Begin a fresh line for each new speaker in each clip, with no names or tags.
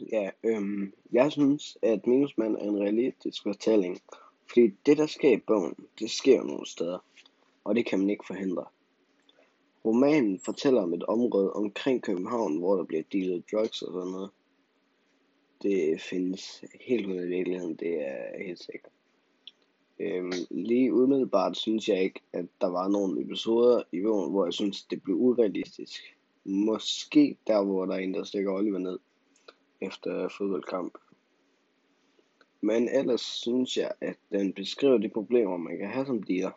Ja, øhm, jeg synes, at Minusmand er en realistisk fortælling, fordi det, der sker i bogen, det sker nogle steder, og det kan man ikke forhindre. Romanen fortæller om et område omkring København, hvor der bliver dealet drugs og sådan noget. Det findes helt ud i virkeligheden, det er helt sikkert. Øhm, lige umiddelbart synes jeg ikke, at der var nogle episoder i bogen, hvor jeg synes, det blev urealistisk. Måske der, hvor der er en, der stikker Oliver ned efter fodboldkamp. Men ellers synes jeg, at den beskriver de problemer, man kan have som diger.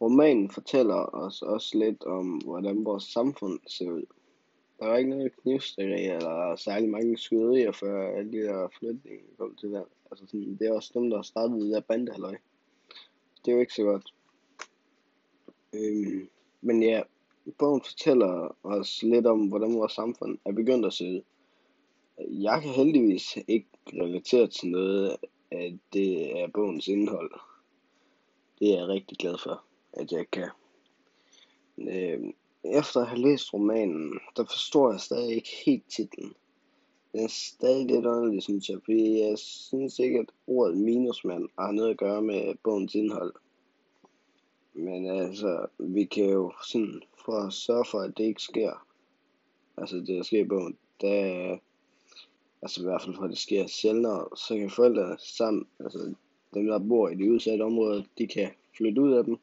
Romanen fortæller os også lidt om, hvordan vores samfund ser ud. Der var ikke noget knivstikkeri eller særlig mange skyderier, før alle de der flytninger kom til der. Altså sådan, det er også dem, der startede det der bandehalløj. Det er jo ikke så godt. Øhm, men ja, bogen fortæller os lidt om, hvordan vores samfund er begyndt at se ud. Jeg kan heldigvis ikke relatere til noget af det er bogens indhold. Det er jeg rigtig glad for, at jeg kan. Øh, efter at have læst romanen, der forstår jeg stadig ikke helt titlen. Den er stadig lidt underlig, synes jeg, fordi jeg synes ikke, at ordet minusmand har noget at gøre med bogens indhold. Men altså, vi kan jo sådan, for at sørge for, at det ikke sker, altså det der sker i bogen, der, altså i hvert fald for at det sker sjældnere, så kan forældre sammen, altså dem der bor i de udsatte områder, de kan flytte ud af dem,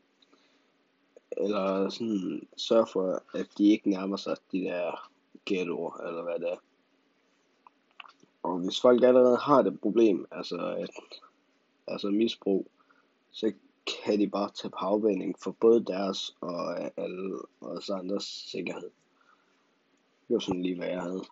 eller sådan sørge for, at de ikke nærmer sig de der ghettoer, eller hvad det er. Og hvis folk allerede har det problem, altså, at, altså misbrug, så kan de bare tage på afvænding for både deres og alle os andres sikkerhed. Det var sådan lige, hvad jeg havde.